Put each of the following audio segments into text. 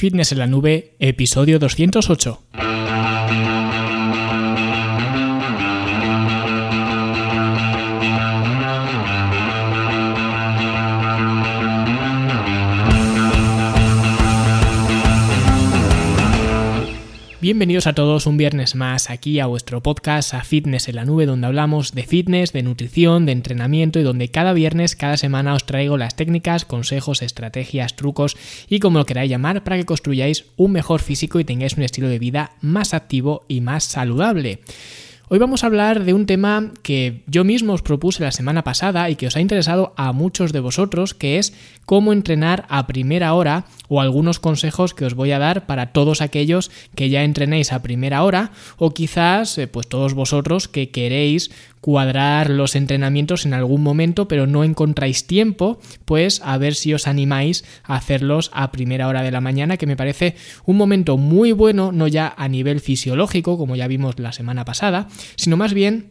Fitness en la Nube, episodio 208. Bienvenidos a todos un viernes más aquí a vuestro podcast a Fitness en la Nube donde hablamos de fitness, de nutrición, de entrenamiento y donde cada viernes, cada semana os traigo las técnicas, consejos, estrategias, trucos y como lo queráis llamar para que construyáis un mejor físico y tengáis un estilo de vida más activo y más saludable. Hoy vamos a hablar de un tema que yo mismo os propuse la semana pasada y que os ha interesado a muchos de vosotros, que es cómo entrenar a primera hora o algunos consejos que os voy a dar para todos aquellos que ya entrenéis a primera hora o quizás eh, pues todos vosotros que queréis cuadrar los entrenamientos en algún momento, pero no encontráis tiempo, pues a ver si os animáis a hacerlos a primera hora de la mañana, que me parece un momento muy bueno, no ya a nivel fisiológico, como ya vimos la semana pasada, sino más bien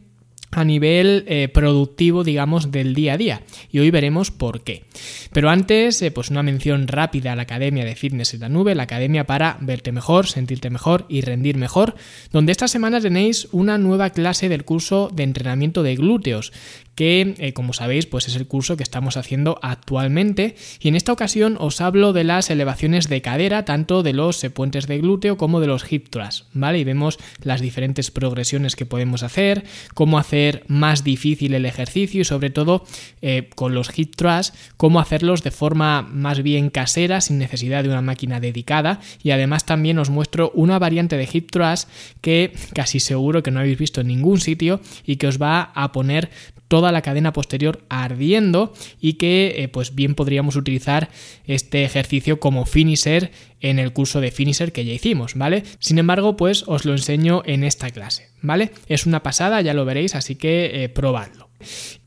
a nivel eh, productivo, digamos, del día a día. Y hoy veremos por qué. Pero antes, eh, pues una mención rápida a la Academia de Fitness en la Nube, la Academia para verte mejor, sentirte mejor y rendir mejor, donde esta semana tenéis una nueva clase del curso de entrenamiento de glúteos, que eh, como sabéis pues es el curso que estamos haciendo actualmente y en esta ocasión os hablo de las elevaciones de cadera tanto de los puentes de glúteo como de los hip thrusts, ¿vale? Y vemos las diferentes progresiones que podemos hacer, cómo hacer más difícil el ejercicio y sobre todo eh, con los hip thrusts, cómo hacerlos de forma más bien casera sin necesidad de una máquina dedicada y además también os muestro una variante de hip thrust que casi seguro que no habéis visto en ningún sitio y que os va a poner toda la cadena posterior ardiendo y que eh, pues bien podríamos utilizar este ejercicio como finisher en el curso de finisher que ya hicimos, ¿vale? Sin embargo, pues os lo enseño en esta clase, ¿vale? Es una pasada, ya lo veréis, así que eh, probadlo.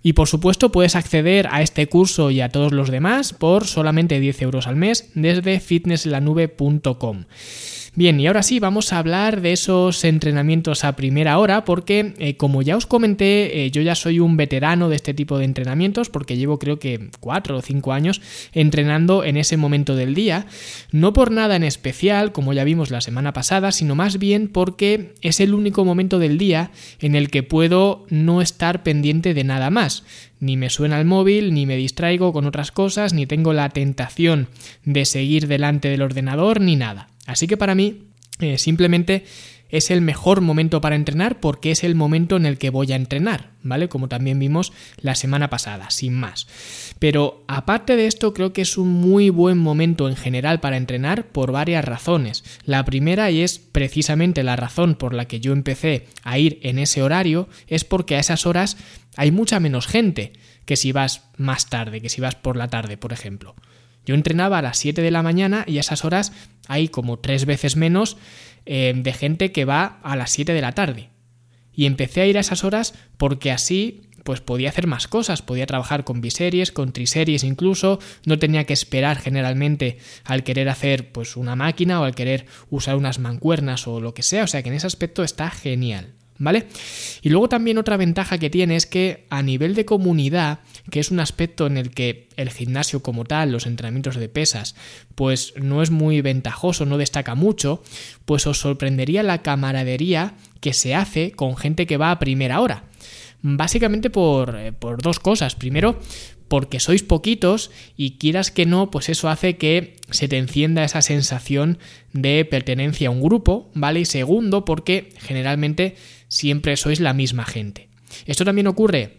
Y por supuesto puedes acceder a este curso y a todos los demás por solamente 10 euros al mes desde fitnesslanube.com. Bien, y ahora sí, vamos a hablar de esos entrenamientos a primera hora, porque eh, como ya os comenté, eh, yo ya soy un veterano de este tipo de entrenamientos, porque llevo creo que cuatro o cinco años entrenando en ese momento del día, no por nada en especial, como ya vimos la semana pasada, sino más bien porque es el único momento del día en el que puedo no estar pendiente de nada más ni me suena el móvil, ni me distraigo con otras cosas, ni tengo la tentación de seguir delante del ordenador, ni nada. Así que para mí eh, simplemente es el mejor momento para entrenar porque es el momento en el que voy a entrenar, ¿vale? Como también vimos la semana pasada, sin más. Pero aparte de esto, creo que es un muy buen momento en general para entrenar por varias razones. La primera, y es precisamente la razón por la que yo empecé a ir en ese horario, es porque a esas horas hay mucha menos gente que si vas más tarde, que si vas por la tarde, por ejemplo. Yo entrenaba a las 7 de la mañana y a esas horas hay como tres veces menos eh, de gente que va a las 7 de la tarde. Y empecé a ir a esas horas porque así pues podía hacer más cosas, podía trabajar con biseries, con triseries incluso, no tenía que esperar generalmente al querer hacer pues una máquina o al querer usar unas mancuernas o lo que sea, o sea que en ese aspecto está genial. ¿Vale? Y luego también otra ventaja que tiene es que a nivel de comunidad, que es un aspecto en el que el gimnasio como tal, los entrenamientos de pesas, pues no es muy ventajoso, no destaca mucho, pues os sorprendería la camaradería que se hace con gente que va a primera hora. Básicamente por, eh, por dos cosas. Primero, porque sois poquitos y quieras que no, pues eso hace que se te encienda esa sensación de pertenencia a un grupo, ¿vale? Y segundo, porque generalmente siempre sois la misma gente. Esto también ocurre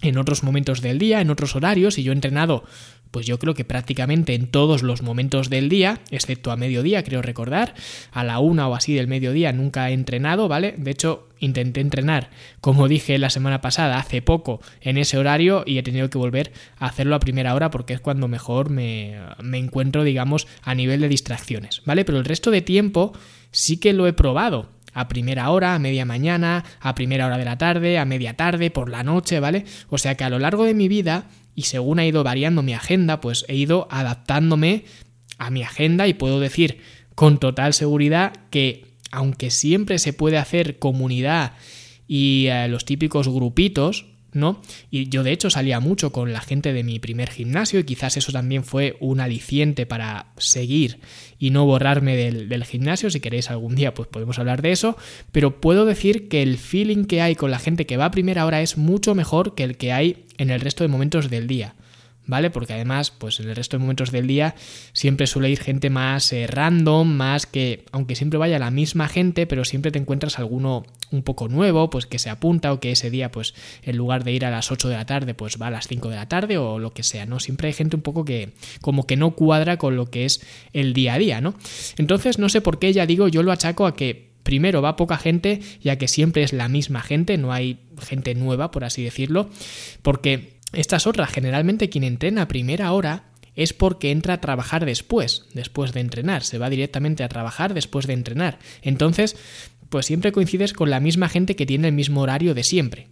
en otros momentos del día, en otros horarios, y yo he entrenado, pues yo creo que prácticamente en todos los momentos del día, excepto a mediodía, creo recordar, a la una o así del mediodía nunca he entrenado, ¿vale? De hecho, intenté entrenar, como dije la semana pasada, hace poco, en ese horario, y he tenido que volver a hacerlo a primera hora porque es cuando mejor me, me encuentro, digamos, a nivel de distracciones, ¿vale? Pero el resto de tiempo sí que lo he probado a primera hora, a media mañana, a primera hora de la tarde, a media tarde, por la noche, ¿vale? O sea que a lo largo de mi vida, y según ha ido variando mi agenda, pues he ido adaptándome a mi agenda y puedo decir con total seguridad que aunque siempre se puede hacer comunidad y eh, los típicos grupitos, ¿no? Y yo de hecho salía mucho con la gente de mi primer gimnasio y quizás eso también fue un aliciente para seguir y no borrarme del, del, gimnasio. Si queréis algún día pues podemos hablar de eso, pero puedo decir que el feeling que hay con la gente que va a primera hora es mucho mejor que el que hay en el resto de momentos del día. ¿Vale? Porque además, pues en el resto de momentos del día siempre suele ir gente más eh, random, más que, aunque siempre vaya la misma gente, pero siempre te encuentras alguno un poco nuevo, pues que se apunta o que ese día, pues en lugar de ir a las 8 de la tarde, pues va a las 5 de la tarde o lo que sea, ¿no? Siempre hay gente un poco que como que no cuadra con lo que es el día a día, ¿no? Entonces, no sé por qué, ya digo, yo lo achaco a que primero va poca gente, ya que siempre es la misma gente, no hay gente nueva, por así decirlo, porque estas otras, generalmente quien entrena a primera hora es porque entra a trabajar después, después de entrenar, se va directamente a trabajar después de entrenar. Entonces, pues siempre coincides con la misma gente que tiene el mismo horario de siempre.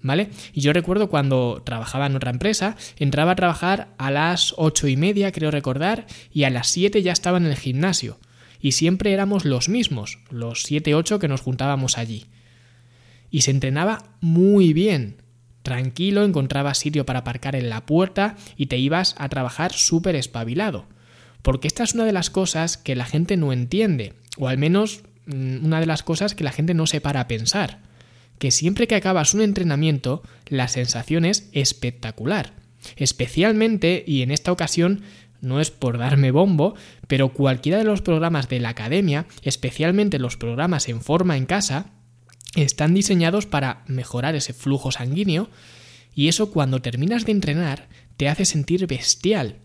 ¿Vale? Y yo recuerdo cuando trabajaba en otra empresa, entraba a trabajar a las ocho y media, creo recordar, y a las siete ya estaba en el gimnasio. Y siempre éramos los mismos, los siete, ocho que nos juntábamos allí. Y se entrenaba muy bien tranquilo, encontrabas sitio para aparcar en la puerta y te ibas a trabajar súper espabilado. Porque esta es una de las cosas que la gente no entiende, o al menos mm, una de las cosas que la gente no se para a pensar. Que siempre que acabas un entrenamiento, la sensación es espectacular. Especialmente, y en esta ocasión no es por darme bombo, pero cualquiera de los programas de la academia, especialmente los programas en forma en casa, están diseñados para mejorar ese flujo sanguíneo y eso cuando terminas de entrenar te hace sentir bestial.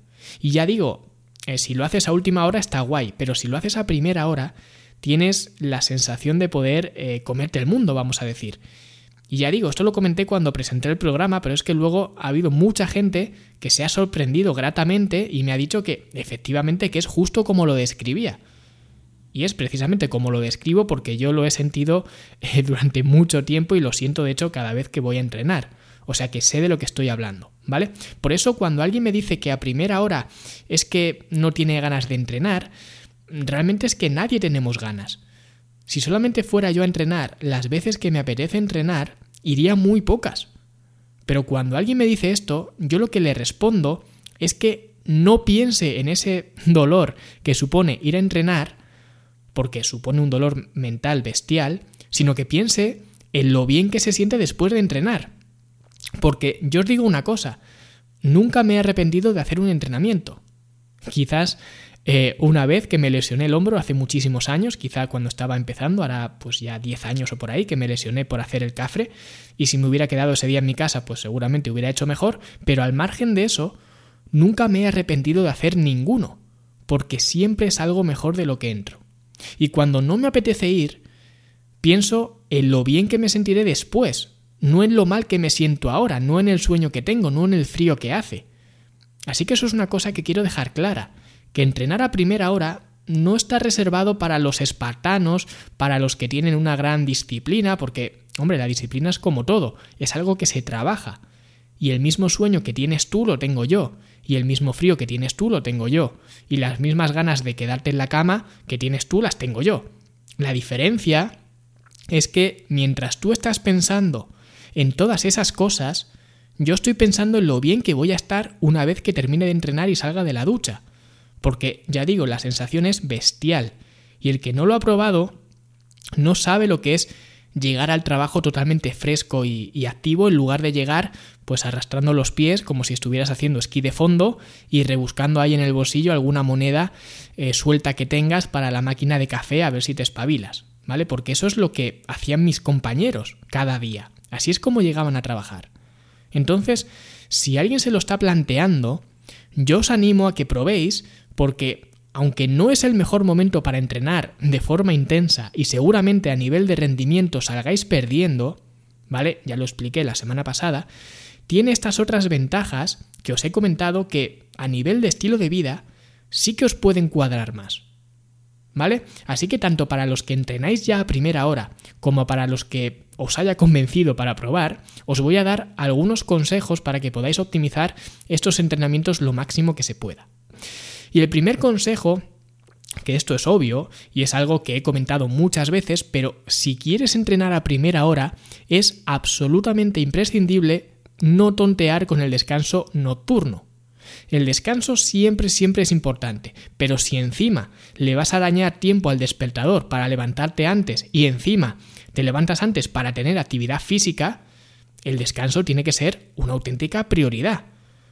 Y ya digo, eh, si lo haces a última hora está guay, pero si lo haces a primera hora tienes la sensación de poder eh, comerte el mundo, vamos a decir. Y ya digo, esto lo comenté cuando presenté el programa, pero es que luego ha habido mucha gente que se ha sorprendido gratamente y me ha dicho que efectivamente que es justo como lo describía. Y es precisamente como lo describo porque yo lo he sentido eh, durante mucho tiempo y lo siento de hecho cada vez que voy a entrenar. O sea que sé de lo que estoy hablando, ¿vale? Por eso cuando alguien me dice que a primera hora es que no tiene ganas de entrenar, realmente es que nadie tenemos ganas. Si solamente fuera yo a entrenar las veces que me apetece entrenar, iría muy pocas. Pero cuando alguien me dice esto, yo lo que le respondo es que no piense en ese dolor que supone ir a entrenar porque supone un dolor mental bestial, sino que piense en lo bien que se siente después de entrenar. Porque yo os digo una cosa, nunca me he arrepentido de hacer un entrenamiento. Quizás eh, una vez que me lesioné el hombro hace muchísimos años, quizá cuando estaba empezando, ahora pues ya 10 años o por ahí, que me lesioné por hacer el cafre, y si me hubiera quedado ese día en mi casa, pues seguramente hubiera hecho mejor, pero al margen de eso, nunca me he arrepentido de hacer ninguno, porque siempre es algo mejor de lo que entro. Y cuando no me apetece ir, pienso en lo bien que me sentiré después, no en lo mal que me siento ahora, no en el sueño que tengo, no en el frío que hace. Así que eso es una cosa que quiero dejar clara, que entrenar a primera hora no está reservado para los espartanos, para los que tienen una gran disciplina, porque, hombre, la disciplina es como todo, es algo que se trabaja. Y el mismo sueño que tienes tú lo tengo yo y el mismo frío que tienes tú lo tengo yo, y las mismas ganas de quedarte en la cama que tienes tú las tengo yo. La diferencia es que mientras tú estás pensando en todas esas cosas, yo estoy pensando en lo bien que voy a estar una vez que termine de entrenar y salga de la ducha. Porque, ya digo, la sensación es bestial. Y el que no lo ha probado no sabe lo que es llegar al trabajo totalmente fresco y, activo en lugar de llegar pues arrastrando los pies como si estuvieras haciendo esquí de fondo y rebuscando ahí en el bolsillo alguna moneda eh, suelta que tengas para la máquina de café a ver si te espabilas, ¿vale? Porque eso es lo que hacían mis compañeros cada día. Así es como llegaban a trabajar. Entonces, si alguien se lo está planteando, yo os animo a que probéis porque aunque no es el mejor momento para entrenar de forma intensa y seguramente a nivel de rendimiento salgáis perdiendo, ¿vale? Ya lo expliqué la semana pasada, tiene estas otras ventajas que os he comentado que a nivel de estilo de vida sí que os pueden cuadrar más. ¿Vale? Así que tanto para los que entrenáis ya a primera hora como para los que os haya convencido para probar, os voy a dar algunos consejos para que podáis optimizar estos entrenamientos lo máximo que se pueda. Y el primer consejo que esto es obvio y es algo que he comentado muchas veces, pero si quieres entrenar a primera hora, es absolutamente imprescindible no tontear con el descanso nocturno. El descanso siempre, siempre es importante, pero si encima le vas a dañar tiempo al despertador para levantarte antes y encima te levantas antes para tener actividad física, el descanso tiene que ser una auténtica prioridad.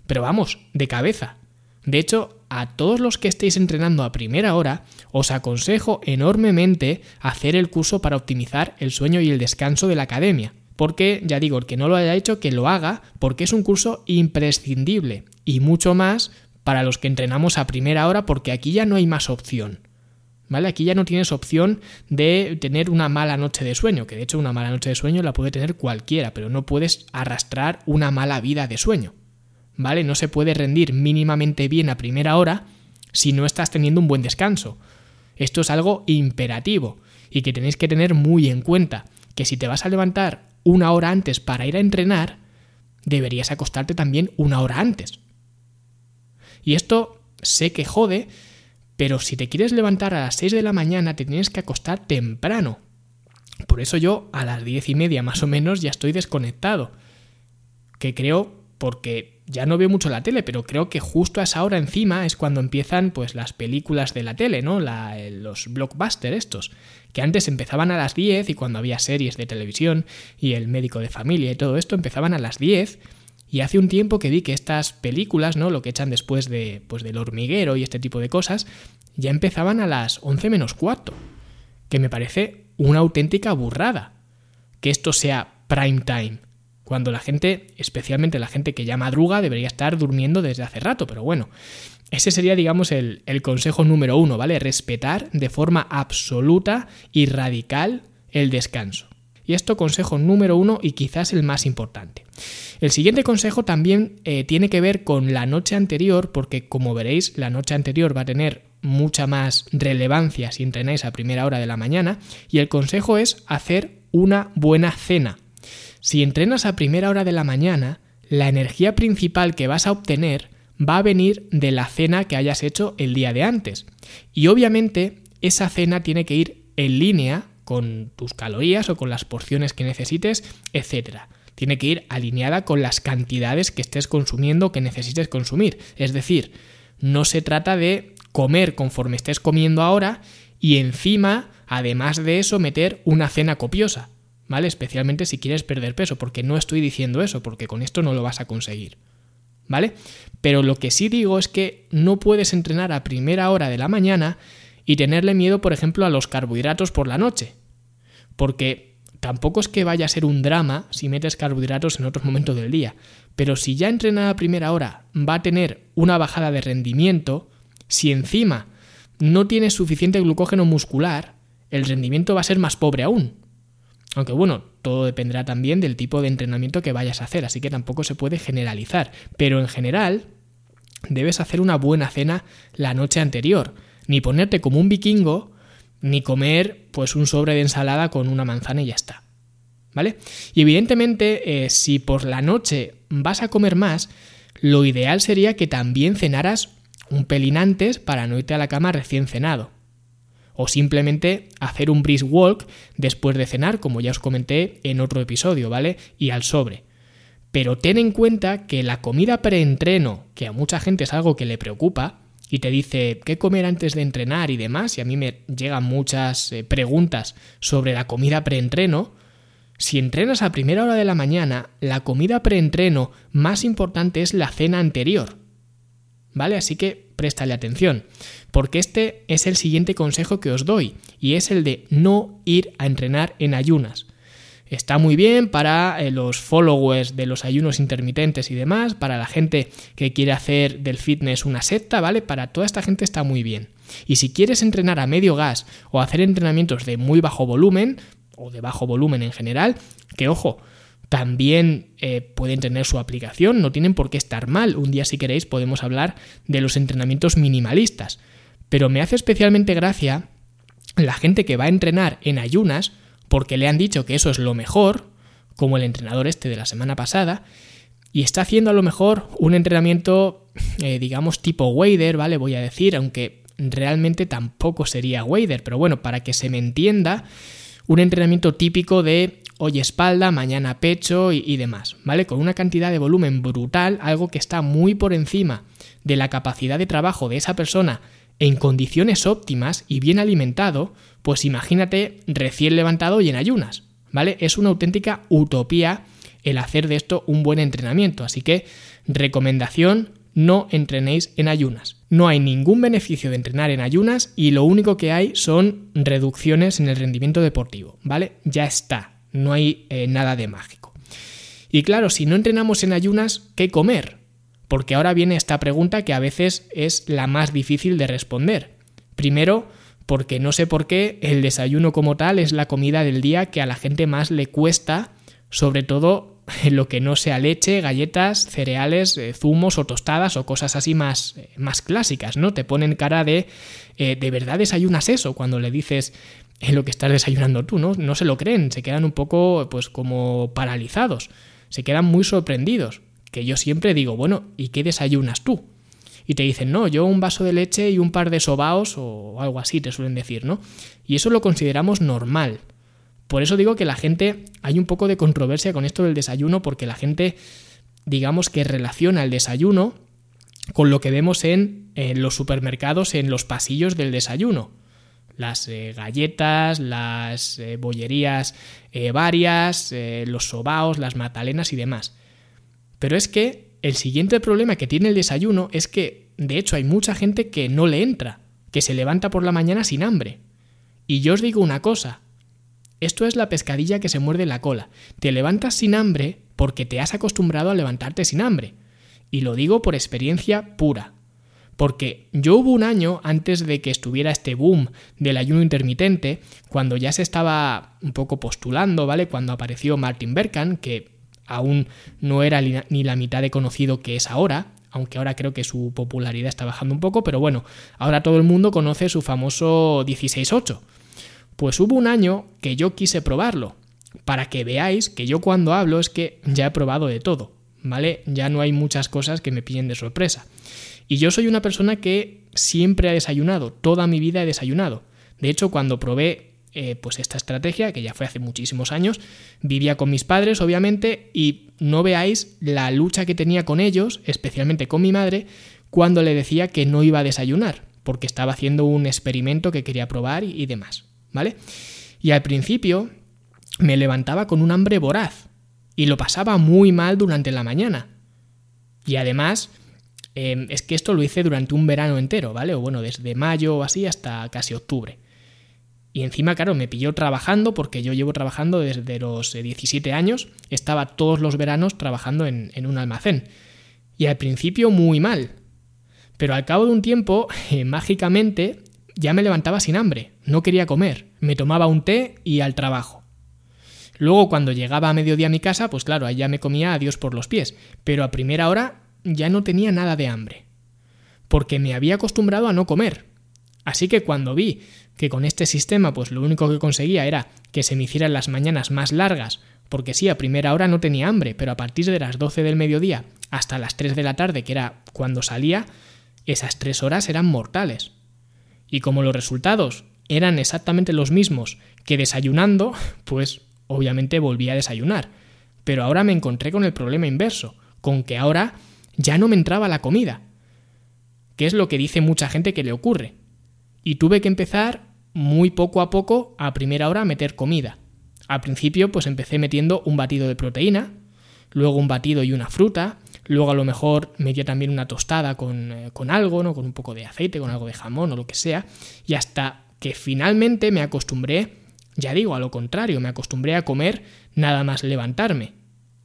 Pero vamos, de cabeza. De hecho, a todos los que estéis entrenando a primera hora, os aconsejo enormemente hacer el curso para optimizar el sueño y el descanso de la academia. Porque, ya digo, el que no lo haya hecho, que lo haga, porque es un curso imprescindible y mucho más para los que entrenamos a primera hora, porque aquí ya no hay más opción. ¿Vale? Aquí ya no tienes opción de tener una mala noche de sueño, que de hecho una mala noche de sueño la puede tener cualquiera, pero no puedes arrastrar una mala vida de sueño. ¿Vale? No se puede rendir mínimamente bien a primera hora si no estás teniendo un buen descanso. Esto es algo imperativo y que tenéis que tener muy en cuenta, que si te vas a levantar una hora antes para ir a entrenar, deberías acostarte también una hora antes. Y esto sé que jode, pero si te quieres levantar a las 6 de la mañana te tienes que acostar temprano. Por eso yo a las diez y media más o menos ya estoy desconectado. Que creo porque ya no veo mucho la tele, pero creo que justo a esa hora encima es cuando empiezan pues las películas de la tele, ¿no? los blockbusters estos, que antes empezaban a las 10 y cuando había series de televisión y el médico de familia y todo esto empezaban a las 10 y hace un tiempo que vi que estas películas, ¿no? Lo que echan después de, pues, del hormiguero y este tipo de cosas, ya empezaban a las 11 menos cuarto. Que me parece una auténtica burrada. Que esto sea prime time. Cuando la gente, especialmente la gente que ya madruga, debería estar durmiendo desde hace rato. Pero bueno, ese sería, digamos, el, consejo número uno, ¿vale? Respetar de forma absoluta y radical el descanso. Y esto consejo número uno y quizás el más importante. El siguiente consejo también eh, tiene que ver con la noche anterior, porque como veréis, la noche anterior va a tener mucha más relevancia si entrenáis a primera hora de la mañana, y el consejo es hacer una buena cena. Si entrenas a primera hora de la mañana, la energía principal que vas a obtener va a venir de la cena que hayas hecho el día de antes. Y obviamente esa cena tiene que ir en línea con tus calorías o con las porciones que necesites, etc. Tiene que ir alineada con las cantidades que estés consumiendo que necesites consumir. Es decir, no se trata de comer conforme estés comiendo ahora y encima, además de eso, meter una cena copiosa. ¿Vale? Especialmente si quieres perder peso, porque no estoy diciendo eso, porque con esto no lo vas a conseguir. ¿Vale? Pero lo que sí digo es que no puedes entrenar a primera hora de la mañana y tenerle miedo, por ejemplo, a los carbohidratos por la noche. Porque tampoco es que vaya a ser un drama si metes carbohidratos en otros momentos del día. Pero si ya entrenada a primera hora va a tener una bajada de rendimiento, si encima no tienes suficiente glucógeno muscular, el rendimiento va a ser más pobre aún. Aunque bueno, todo dependerá también del tipo de entrenamiento que vayas a hacer, así que tampoco se puede generalizar. Pero en general, debes hacer una buena cena la noche anterior ni ponerte como un vikingo, ni comer pues un sobre de ensalada con una manzana y ya está. ¿Vale? Y evidentemente, eh, si por la noche vas a comer más, lo ideal sería que también cenaras un pelín antes para no irte a la cama recién cenado. O simplemente hacer un brisk walk después de cenar, como ya os comenté en otro episodio, ¿vale? Y al sobre. Pero ten en cuenta que la comida preentreno, que a mucha gente es algo que le preocupa, y te dice qué comer antes de entrenar y demás, y a mí me llegan muchas eh, preguntas sobre la comida preentreno, si entrenas a primera hora de la mañana, la comida preentreno más importante es la cena anterior. ¿Vale? Así que préstale atención, porque este es el siguiente consejo que os doy, y es el de no ir a entrenar en ayunas. Está muy bien para eh, los followers de los ayunos intermitentes y demás, para la gente que quiere hacer del fitness una secta, ¿vale? Para toda esta gente está muy bien. Y si quieres entrenar a medio gas o hacer entrenamientos de muy bajo volumen, o de bajo volumen en general, que ojo, también eh, pueden tener su aplicación, no tienen por qué estar mal. Un día si queréis podemos hablar de los entrenamientos minimalistas. Pero me hace especialmente gracia la gente que va a entrenar en ayunas, porque le han dicho que eso es lo mejor, como el entrenador este de la semana pasada, y está haciendo a lo mejor un entrenamiento, eh, digamos, tipo wader, ¿vale? Voy a decir, aunque realmente tampoco sería wader, pero bueno, para que se me entienda, un entrenamiento típico de hoy espalda, mañana pecho y, y, demás, ¿vale? Con una cantidad de volumen brutal, algo que está muy por encima de la capacidad de trabajo de esa persona en condiciones óptimas y bien alimentado, pues imagínate recién levantado y en ayunas, ¿vale? Es una auténtica utopía el hacer de esto un buen entrenamiento, así que recomendación, no entrenéis en ayunas. No hay ningún beneficio de entrenar en ayunas y lo único que hay son reducciones en el rendimiento deportivo, ¿vale? Ya está, no hay eh, nada de mágico. Y claro, si no entrenamos en ayunas, ¿qué comer? Porque ahora viene esta pregunta que a veces es la más difícil de responder. Primero, porque no sé por qué el desayuno como tal es la comida del día que a la gente más le cuesta, sobre todo lo que no sea leche, galletas, cereales, eh, zumos o tostadas o cosas así más, eh, más clásicas, ¿no? Te ponen cara de eh, ¿de verdad desayunas eso? Cuando le dices en lo que estás desayunando tú, ¿no? No se lo creen, se quedan un poco pues como paralizados, se quedan muy sorprendidos que yo siempre digo, bueno, ¿y qué desayunas tú? Y te dicen, no, yo un vaso de leche y un par de sobaos o algo así, te suelen decir, ¿no? Y eso lo consideramos normal. Por eso digo que la gente, hay un poco de controversia con esto del desayuno, porque la gente, digamos que relaciona el desayuno con lo que vemos en, los supermercados, en los pasillos del desayuno. Las eh, galletas, las eh, bollerías eh, varias, los sobaos, las matalenas y demás. Pero es que el siguiente problema que tiene el desayuno es que, de hecho, hay mucha gente que no le entra, que se levanta por la mañana sin hambre. Y yo os digo una cosa, esto es la pescadilla que se muerde la cola. Te levantas sin hambre porque te has acostumbrado a levantarte sin hambre. Y lo digo por experiencia pura. Porque yo hubo un año antes de que estuviera este boom del ayuno intermitente, cuando ya se estaba un poco postulando, ¿vale? Cuando apareció Martin Berkan, que aún no era ni la mitad de conocido que es ahora, aunque ahora creo que su popularidad está bajando un poco, pero bueno, ahora todo el mundo conoce su famoso 16-8. Pues hubo un año que yo quise probarlo, para que veáis que yo cuando hablo es que ya he probado de todo, ¿vale? Ya no hay muchas cosas que me pillen de sorpresa. Y yo soy una persona que siempre ha desayunado, toda mi vida he desayunado. De hecho, cuando probé eh, pues esta estrategia, que ya fue hace muchísimos años, vivía con mis padres, obviamente, y no veáis la lucha que tenía con ellos, especialmente con mi madre, cuando le decía que no iba a desayunar, porque estaba haciendo un experimento que quería probar y, demás, ¿vale? Y al principio me levantaba con un hambre voraz y lo pasaba muy mal durante la mañana. Y además, em, es que esto lo hice durante un verano entero, ¿vale? O bueno, desde mayo o así hasta casi octubre. Y encima, claro, me pilló trabajando porque yo llevo trabajando desde los 17 eh, años, estaba todos los veranos trabajando en, un almacén. Y al principio muy mal. Pero al cabo de un tiempo, eh, mágicamente, ya me levantaba sin hambre, no quería comer, me tomaba un té y al trabajo. Luego cuando llegaba a mediodía a mi casa, pues claro, allá me comía a Dios por los pies, pero a primera hora ya no tenía nada de hambre, porque me había acostumbrado a no comer. Así que cuando vi que con este sistema pues lo único que conseguía era que se me hicieran las mañanas más largas, porque sí, a primera hora no tenía hambre, pero a partir de las 12 del mediodía hasta las 3 de la tarde, que era cuando salía, esas 3 horas eran mortales. Y como los resultados eran exactamente los mismos que desayunando, pues obviamente volví a desayunar. Pero ahora me encontré con el problema inverso, con que ahora ya no me entraba la comida. ¿Qué es lo que dice mucha gente que le ocurre? Y tuve que empezar muy poco a poco a primera hora a meter comida. Al principio pues empecé metiendo un batido de proteína, luego un batido y una fruta, luego a lo mejor metía también una tostada con, eh, con algo, ¿no? con un poco de aceite, con algo de jamón o lo que sea, y hasta que finalmente me acostumbré, ya digo, a lo contrario, me acostumbré a comer nada más levantarme.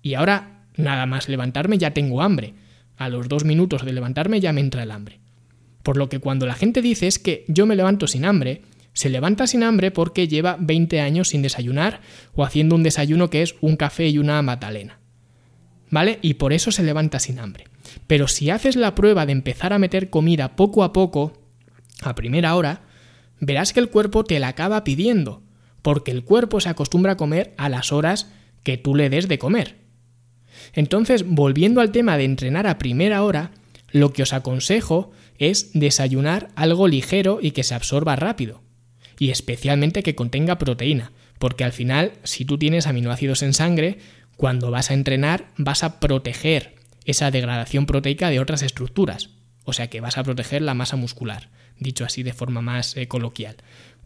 Y ahora, nada más levantarme ya tengo hambre. A los dos minutos de levantarme ya me entra el hambre. Por lo que cuando la gente dice es que yo me levanto sin hambre, se levanta sin hambre porque lleva 20 años sin desayunar o haciendo un desayuno que es un café y una magdalena. ¿Vale? Y por eso se levanta sin hambre. Pero si haces la prueba de empezar a meter comida poco a poco, a primera hora, verás que el cuerpo te la acaba pidiendo, porque el cuerpo se acostumbra a comer a las horas que tú le des de comer. Entonces, volviendo al tema de entrenar a primera hora, lo que os aconsejo es desayunar algo ligero y que se absorba rápido. Y especialmente que contenga proteína, porque al final, si tú tienes aminoácidos en sangre, cuando vas a entrenar vas a proteger esa degradación proteica de otras estructuras. O sea que vas a proteger la masa muscular, dicho así de forma más eh, coloquial.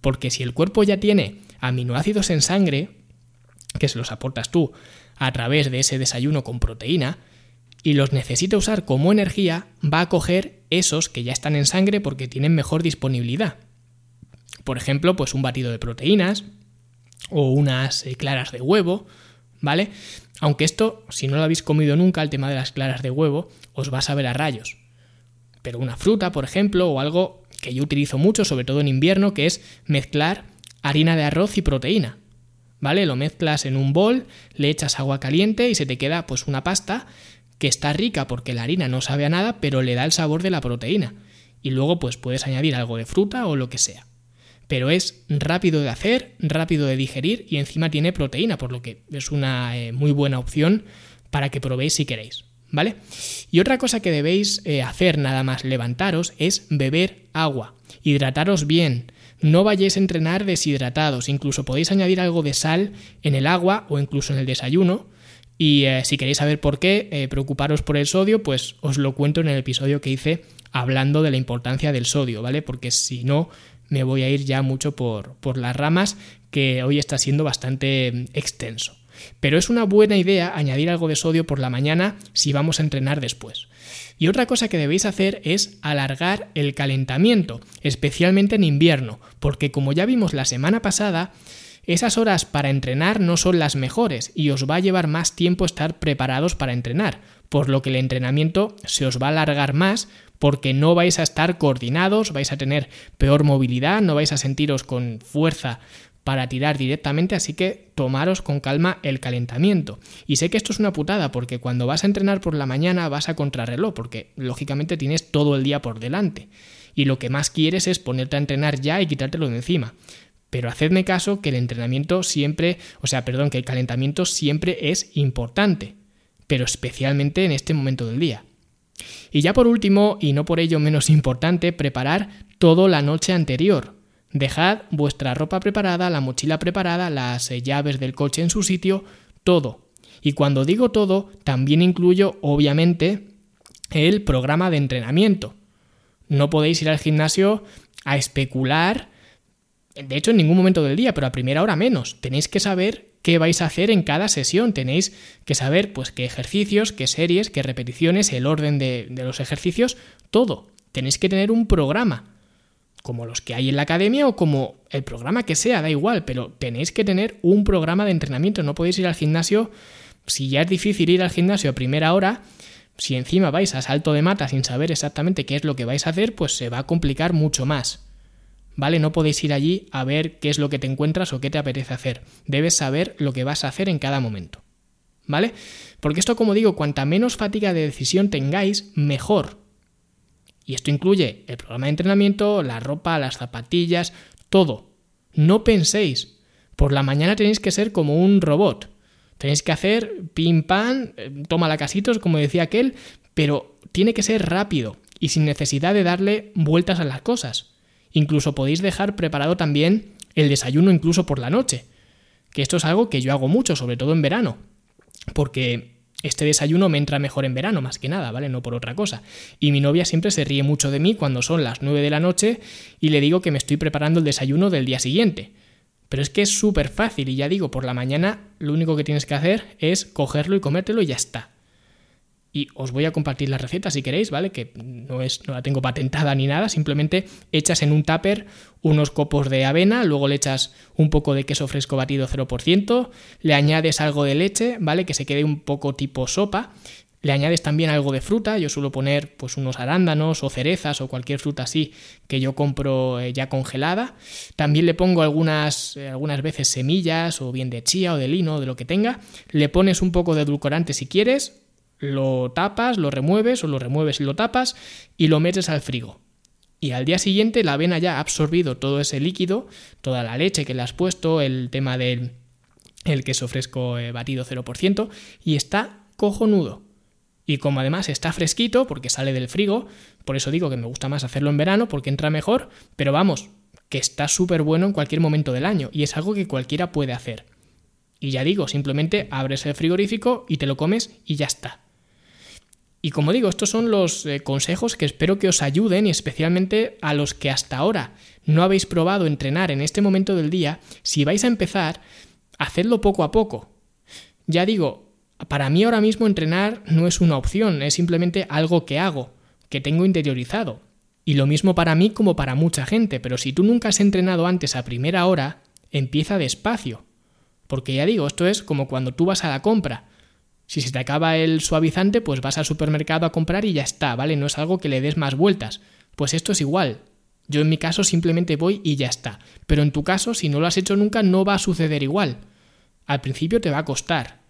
Porque si el cuerpo ya tiene aminoácidos en sangre, que se los aportas tú a través de ese desayuno con proteína, y los necesita usar como energía, va a coger esos que ya están en sangre porque tienen mejor disponibilidad. Por ejemplo, pues un batido de proteínas o unas eh, claras de huevo, ¿vale? Aunque esto, si no lo habéis comido nunca, el tema de las claras de huevo, os va a saber a rayos. Pero una fruta, por ejemplo, o algo que yo utilizo mucho, sobre todo en invierno, que es mezclar harina de arroz y proteína. ¿Vale? Lo mezclas en un bol, le echas agua caliente y se te queda pues una pasta que está rica porque la harina no sabe a nada, pero le da el sabor de la proteína. Y luego pues puedes añadir algo de fruta o lo que sea. Pero es rápido de hacer, rápido de digerir y encima tiene proteína, por lo que es una eh, muy buena opción para que probéis si queréis. ¿Vale? Y otra cosa que debéis eh, hacer nada más levantaros es beber agua. Hidrataros bien. No vayáis a entrenar deshidratados. Incluso podéis añadir algo de sal en el agua o incluso en el desayuno y eh, si queréis saber por qué, preocuparos por el sodio, pues os lo cuento en el episodio que hice hablando de la importancia del sodio, ¿vale? Porque si no, me voy a ir ya mucho por, por las ramas, que hoy está siendo bastante mm, extenso. Pero es una buena idea añadir algo de sodio por la mañana si vamos a entrenar después. Y otra cosa que debéis hacer es alargar el calentamiento, especialmente en invierno, porque como ya vimos la semana pasada, esas horas para entrenar no son las mejores y os va a llevar más tiempo estar preparados para entrenar, por lo que el entrenamiento se os va a alargar más porque no vais a estar coordinados, vais a tener peor movilidad, no vais a sentiros con fuerza para tirar directamente, así que tomaros con calma el calentamiento. Y sé que esto es una putada porque cuando vas a entrenar por la mañana vas a contrarreloj, porque lógicamente tienes todo el día por delante. Y lo que más quieres es ponerte a entrenar ya y quitártelo de encima. Pero hacedme caso que el entrenamiento siempre, o sea, perdón, que el calentamiento siempre es importante, pero especialmente en este momento del día. Y ya por último, y no por ello menos importante, preparar todo la noche anterior. Dejad vuestra ropa preparada, la mochila preparada, las eh, llaves del coche en su sitio, todo. Y cuando digo todo, también incluyo, obviamente, el programa de entrenamiento. No podéis ir al gimnasio a especular de hecho, en ningún momento del día, pero a primera hora menos. Tenéis que saber qué vais a hacer en cada sesión. Tenéis que saber, pues, qué ejercicios, qué series, qué repeticiones, el orden de, de los ejercicios, todo. Tenéis que tener un programa, como los que hay en la academia o como el programa que sea, da igual, pero tenéis que tener un programa de entrenamiento. No podéis ir al gimnasio, si ya es difícil ir al gimnasio a primera hora, si encima vais a salto de mata sin saber exactamente qué es lo que vais a hacer, pues se va a complicar mucho más. ¿Vale? No podéis ir allí a ver qué es lo que te encuentras o qué te apetece hacer. Debes saber lo que vas a hacer en cada momento, ¿vale? Porque esto, como digo, cuanta menos fatiga de decisión tengáis, mejor. Y esto incluye el programa de entrenamiento, la ropa, las zapatillas, todo. No penséis. Por la mañana tenéis que ser como un robot. Tenéis que hacer pim pam, toma la casitos, como decía aquel, pero tiene que ser rápido y sin necesidad de darle vueltas a las cosas. Incluso podéis dejar preparado también el desayuno incluso por la noche, que esto es algo que yo hago mucho, sobre todo en verano, porque este desayuno me entra mejor en verano, más que nada, ¿vale? No por otra cosa. Y mi novia siempre se ríe mucho de mí cuando son las 9 de la noche y le digo que me estoy preparando el desayuno del día siguiente. Pero es que es súper fácil y ya digo, por la mañana lo único que tienes que hacer es cogerlo y comértelo y ya está y os voy a compartir la receta si queréis, ¿vale? Que no, es, no la tengo patentada ni nada, simplemente echas en un tupper unos copos de avena, luego le echas un poco de queso fresco batido 0%, le añades algo de leche, ¿vale? Que se quede un poco tipo sopa, le añades también algo de fruta, yo suelo poner pues unos arándanos o cerezas o cualquier fruta así que yo compro eh, ya congelada. También le pongo algunas, eh, algunas veces semillas o bien de chía o de lino o de lo que tenga. Le pones un poco de edulcorante si quieres, lo tapas, lo remueves o lo remueves y lo tapas y lo metes al frigo. Y al día siguiente la avena ya ha absorbido todo ese líquido, toda la leche que le has puesto, el tema del el queso fresco eh, batido 0% y está cojonudo. Y como además está fresquito, porque sale del frigo, por eso digo que me gusta más hacerlo en verano, porque entra mejor, pero vamos, que está súper bueno en cualquier momento del año, y es algo que cualquiera puede hacer. Y ya digo, simplemente abres el frigorífico y te lo comes y ya está. Y como digo, estos son los eh, consejos que espero que os ayuden y especialmente a los que hasta ahora no habéis probado entrenar en este momento del día, si vais a empezar, hacedlo poco a poco. Ya digo, para mí ahora mismo entrenar no es una opción, es simplemente algo que hago, que tengo interiorizado. Y lo mismo para mí como para mucha gente, pero si tú nunca has entrenado antes a primera hora, empieza despacio. Porque ya digo, esto es como cuando tú vas a la compra. Si se te acaba el suavizante, pues vas al supermercado a comprar y ya está, ¿vale? No es algo que le des más vueltas. Pues esto es igual. Yo en mi caso simplemente voy y ya está. Pero en tu caso, si no lo has hecho nunca, no va a suceder igual. Al principio te va a costar.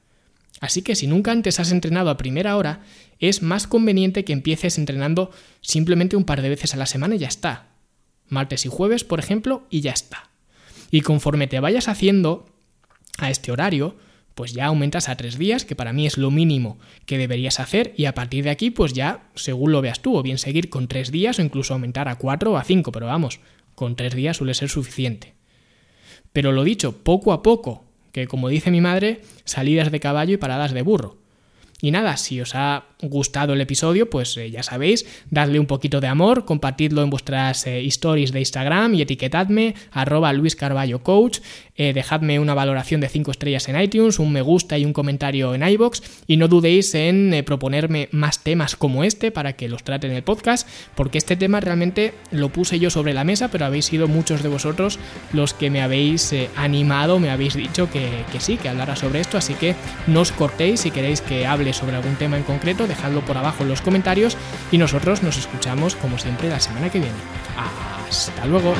Así que si nunca antes has entrenado a primera hora, es más conveniente que empieces entrenando simplemente un par de veces a la semana y ya está. Martes y jueves, por ejemplo, y ya está. Y conforme te vayas haciendo a este horario, pues ya aumentas a tres días, que para mí es lo mínimo que deberías hacer, y a partir de aquí, pues ya, según lo veas tú, o bien seguir con tres días o incluso aumentar a cuatro o a cinco, pero vamos, con tres días suele ser suficiente. Pero lo dicho, poco a poco, que como dice mi madre, salidas de caballo y paradas de burro. Y nada, si os ha gustado el episodio, pues eh, ya sabéis, dadle un poquito de amor, compartidlo en vuestras eh, stories de Instagram y etiquetadme, arroba Luis Carballo Coach, eh, dejadme una valoración de 5 estrellas en iTunes, un me gusta y un comentario en iBox y no dudéis en proponerme más temas como este para que los trate en el podcast, porque este tema realmente lo puse yo sobre la mesa, pero habéis sido muchos de vosotros los que me habéis animado, me habéis dicho que, que sí, que hablara sobre esto, así que no os cortéis si queréis que sobre algún tema en concreto, dejadlo por abajo en los comentarios y nosotros nos escuchamos como siempre la semana que viene. Hasta luego.